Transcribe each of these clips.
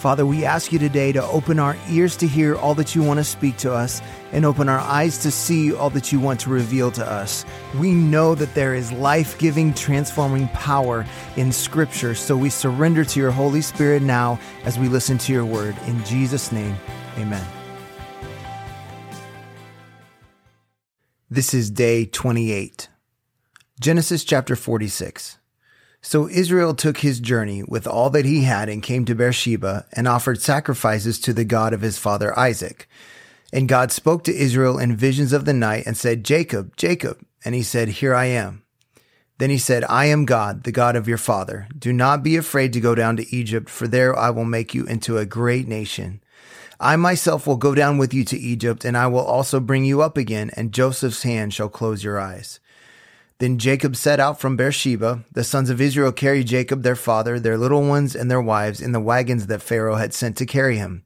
Father, we ask you today to open our ears to hear all that you want to speak to us and open our eyes to see all that you want to reveal to us. We know that there is life giving, transforming power in Scripture, so we surrender to your Holy Spirit now as we listen to your word. In Jesus' name, amen. This is day 28. Genesis chapter 46. So Israel took his journey with all that he had and came to Beersheba and offered sacrifices to the God of his father Isaac. And God spoke to Israel in visions of the night and said, Jacob, Jacob. And he said, Here I am. Then he said, I am God, the God of your father. Do not be afraid to go down to Egypt, for there I will make you into a great nation. I myself will go down with you to Egypt, and I will also bring you up again, and Joseph's hand shall close your eyes. Then Jacob set out from Beersheba. The sons of Israel carried Jacob, their father, their little ones, and their wives in the wagons that Pharaoh had sent to carry him.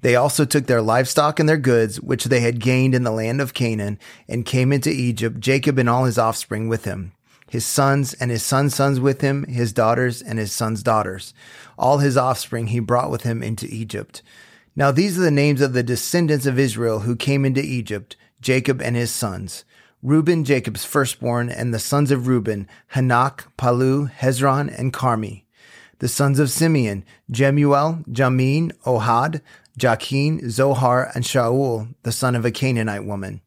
They also took their livestock and their goods, which they had gained in the land of Canaan, and came into Egypt, Jacob and all his offspring with him, his sons and his sons' sons with him, his daughters and his sons' daughters. All his offspring he brought with him into Egypt. Now these are the names of the descendants of Israel who came into Egypt, Jacob and his sons. Reuben, Jacob's firstborn, and the sons of Reuben, Hanoch, Pallu, Hezron, and Carmi. The sons of Simeon, Jemuel, Jamin, Ohad, Jachin, Zohar, and Shaul, the son of a Canaanite woman.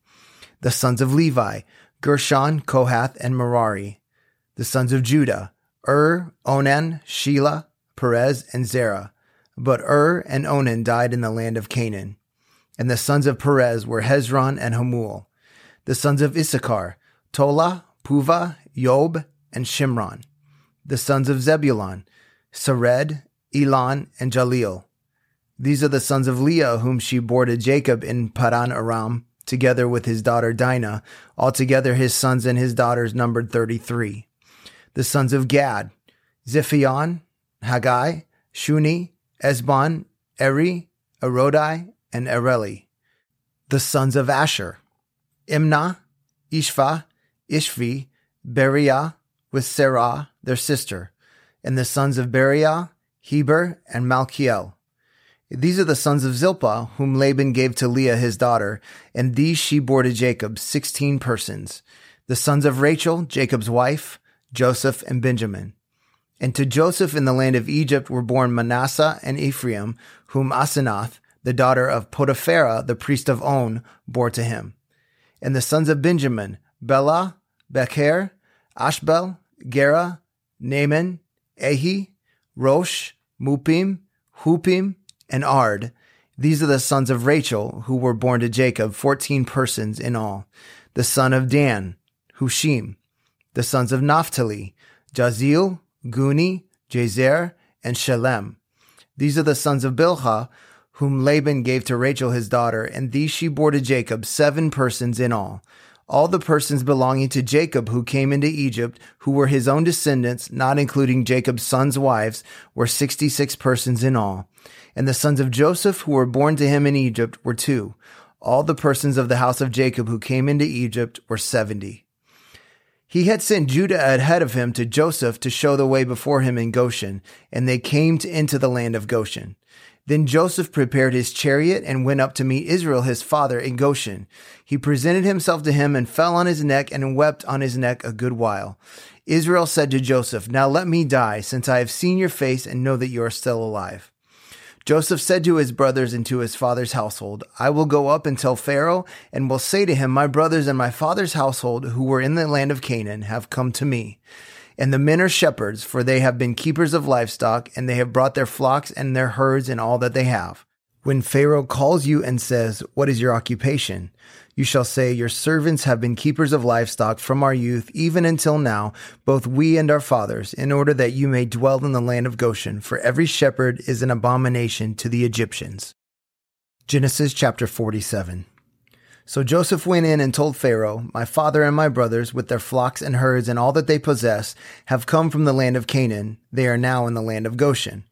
The sons of Levi, Gershon, Kohath, and Merari. The sons of Judah, Ur, Onan, Shelah, Perez, and Zerah. But Ur and Onan died in the land of Canaan. And the sons of Perez were Hezron and Hamul. The sons of Issachar, Tola, Puvah, Yob, and Shimron. The sons of Zebulun, Sered, Elon, and Jahleel. These are the sons of Leah whom she bore to Jacob in Paddan-aram, together with his daughter Dinah. Altogether his sons and his daughters numbered thirty-three. The sons of Gad, Ziphion, Haggai, Shuni, Ezbon, Eri, Arodi, and Areli. The sons of Asher, Imnah, Ishvah, Ishvi, Beriah, with Sarah, their sister, and the sons of Beriah, Heber, and Malchiel. These are the sons of Zilpah, whom Laban gave to Leah his daughter, and these she bore to Jacob, sixteen persons. The sons of Rachel, Jacob's wife, Joseph and Benjamin. And to Joseph in the land of Egypt were born Manasseh and Ephraim, whom Asenath, the daughter of Potiphera, the priest of On, bore to him. And the sons of Benjamin, Bela, Becher, Ashbel, Gera, Naaman, Ehi, Rosh, Muppim, Huppim, and Ard. These are the sons of Rachel, who were born to Jacob, fourteen persons in all. The son of Dan, Hushim. The sons of Naphtali, Jahzeel, Guni, Jazer, and Shalem. These are the sons of Bilhah, whom Laban gave to Rachel his daughter, and these she bore to Jacob, seven persons in all. All the persons belonging to Jacob who came into Egypt, who were his own descendants, not including Jacob's sons' wives, were sixty six persons in all. And the sons of Joseph who were born to him in Egypt were two. All the persons of the house of Jacob who came into Egypt were seventy. He had sent Judah ahead of him to Joseph to show the way before him in Goshen, and they came to, into the land of Goshen. Then Joseph prepared his chariot and went up to meet Israel his father in Goshen. He presented himself to him and fell on his neck and wept on his neck a good while. Israel said to Joseph, Now let me die, since I have seen your face and know that you are still alive. Joseph said to his brothers and to his father's household, I will go up and tell Pharaoh, and will say to him, My brothers and my father's household, who were in the land of Canaan, have come to me. And the men are shepherds, for they have been keepers of livestock, and they have brought their flocks and their herds and all that they have. When Pharaoh calls you and says, What is your occupation? You shall say, Your servants have been keepers of livestock from our youth, even until now, both we and our fathers, in order that you may dwell in the land of Goshen, for every shepherd is an abomination to the Egyptians. Genesis chapter 47. So Joseph went in and told Pharaoh, My father and my brothers, with their flocks and herds and all that they possess, have come from the land of Canaan. They are now in the land of Goshen.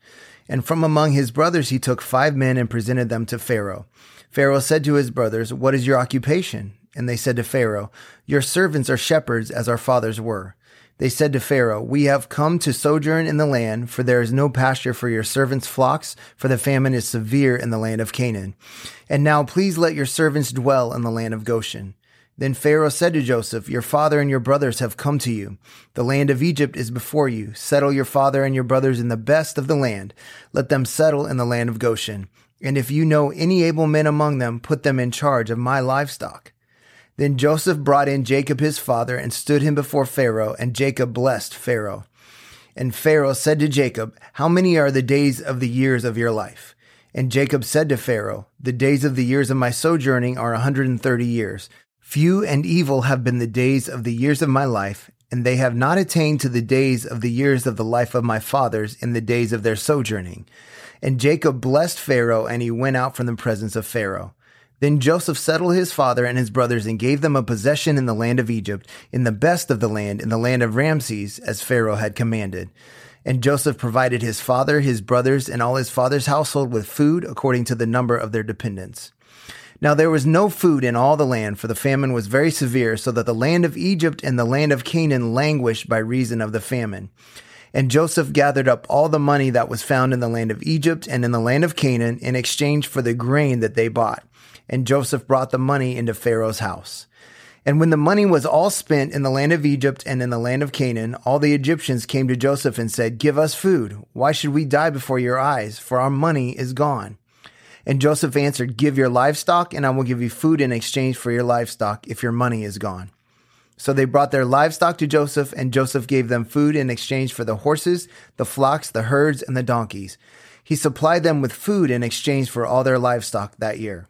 And from among his brothers he took five men and presented them to Pharaoh. Pharaoh said to his brothers, What is your occupation? And they said to Pharaoh, Your servants are shepherds as our fathers were. They said to Pharaoh, We have come to sojourn in the land, for there is no pasture for your servants' flocks, for the famine is severe in the land of Canaan. And now please let your servants dwell in the land of Goshen. Then Pharaoh said to Joseph, Your father and your brothers have come to you. The land of Egypt is before you. Settle your father and your brothers in the best of the land. Let them settle in the land of Goshen. And if you know any able men among them, put them in charge of my livestock. Then Joseph brought in Jacob his father and stood him before Pharaoh, and Jacob blessed Pharaoh. And Pharaoh said to Jacob, How many are the days of the years of your life? And Jacob said to Pharaoh, The days of the years of my sojourning are a hundred and thirty years. Few and evil have been the days of the years of my life, and they have not attained to the days of the years of the life of my fathers in the days of their sojourning. And Jacob blessed Pharaoh, and he went out from the presence of Pharaoh. Then Joseph settled his father and his brothers and gave them a possession in the land of Egypt, in the best of the land, in the land of Ramses, as Pharaoh had commanded. And Joseph provided his father, his brothers, and all his father's household with food according to the number of their dependents. Now there was no food in all the land, for the famine was very severe, so that the land of Egypt and the land of Canaan languished by reason of the famine. And Joseph gathered up all the money that was found in the land of Egypt and in the land of Canaan in exchange for the grain that they bought. And Joseph brought the money into Pharaoh's house. And when the money was all spent in the land of Egypt and in the land of Canaan, all the Egyptians came to Joseph and said, Give us food. Why should we die before your eyes? For our money is gone. And Joseph answered, Give your livestock, and I will give you food in exchange for your livestock if your money is gone. So they brought their livestock to Joseph, and Joseph gave them food in exchange for the horses, the flocks, the herds, and the donkeys. He supplied them with food in exchange for all their livestock that year.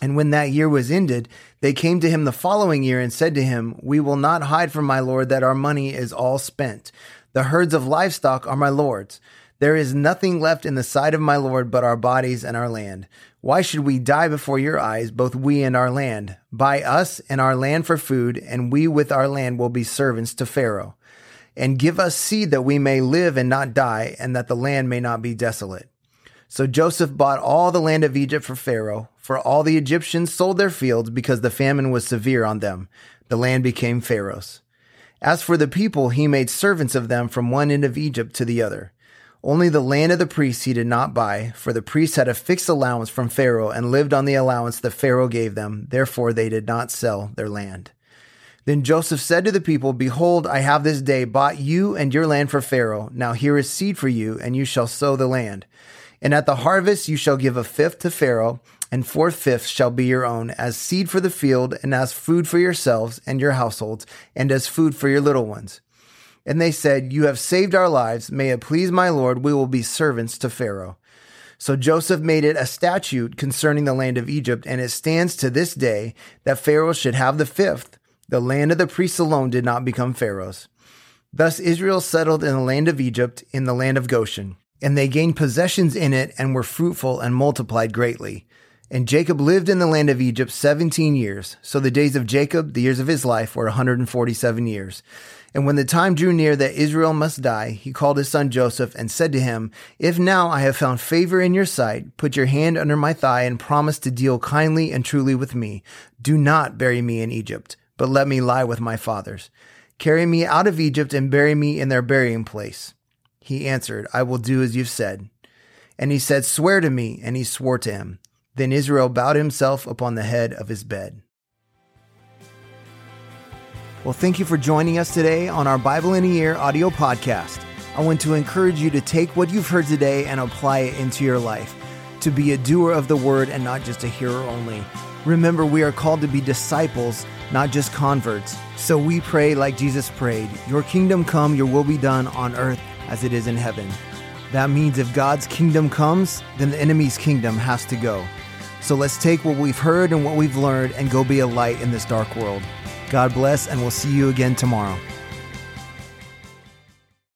And when that year was ended, they came to him the following year and said to him, We will not hide from my Lord that our money is all spent. The herds of livestock are my Lord's. There is nothing left in the sight of my Lord but our bodies and our land. Why should we die before your eyes, both we and our land? Buy us and our land for food, and we with our land will be servants to Pharaoh. And give us seed that we may live and not die, and that the land may not be desolate. So Joseph bought all the land of Egypt for Pharaoh, for all the Egyptians sold their fields because the famine was severe on them. The land became Pharaoh's. As for the people, he made servants of them from one end of Egypt to the other. Only the land of the priests he did not buy, for the priests had a fixed allowance from Pharaoh and lived on the allowance that Pharaoh gave them. Therefore, they did not sell their land. Then Joseph said to the people, Behold, I have this day bought you and your land for Pharaoh. Now here is seed for you, and you shall sow the land. And at the harvest you shall give a fifth to Pharaoh, and four fifths shall be your own, as seed for the field, and as food for yourselves and your households, and as food for your little ones. And they said, You have saved our lives. May it please my Lord, we will be servants to Pharaoh. So Joseph made it a statute concerning the land of Egypt, and it stands to this day that Pharaoh should have the fifth. The land of the priests alone did not become Pharaoh's. Thus Israel settled in the land of Egypt, in the land of Goshen, and they gained possessions in it and were fruitful and multiplied greatly. And Jacob lived in the land of Egypt seventeen years. So the days of Jacob, the years of his life, were a 147 years. And when the time drew near that Israel must die, he called his son Joseph and said to him, If now I have found favor in your sight, put your hand under my thigh and promise to deal kindly and truly with me. Do not bury me in Egypt, but let me lie with my fathers. Carry me out of Egypt and bury me in their burying place. He answered, I will do as you've said. And he said, Swear to me. And he swore to him. Then Israel bowed himself upon the head of his bed. Well, thank you for joining us today on our Bible in a Year audio podcast. I want to encourage you to take what you've heard today and apply it into your life, to be a doer of the word and not just a hearer only. Remember, we are called to be disciples, not just converts. So we pray like Jesus prayed Your kingdom come, your will be done on earth as it is in heaven. That means if God's kingdom comes, then the enemy's kingdom has to go. So let's take what we've heard and what we've learned and go be a light in this dark world. God bless, and we'll see you again tomorrow.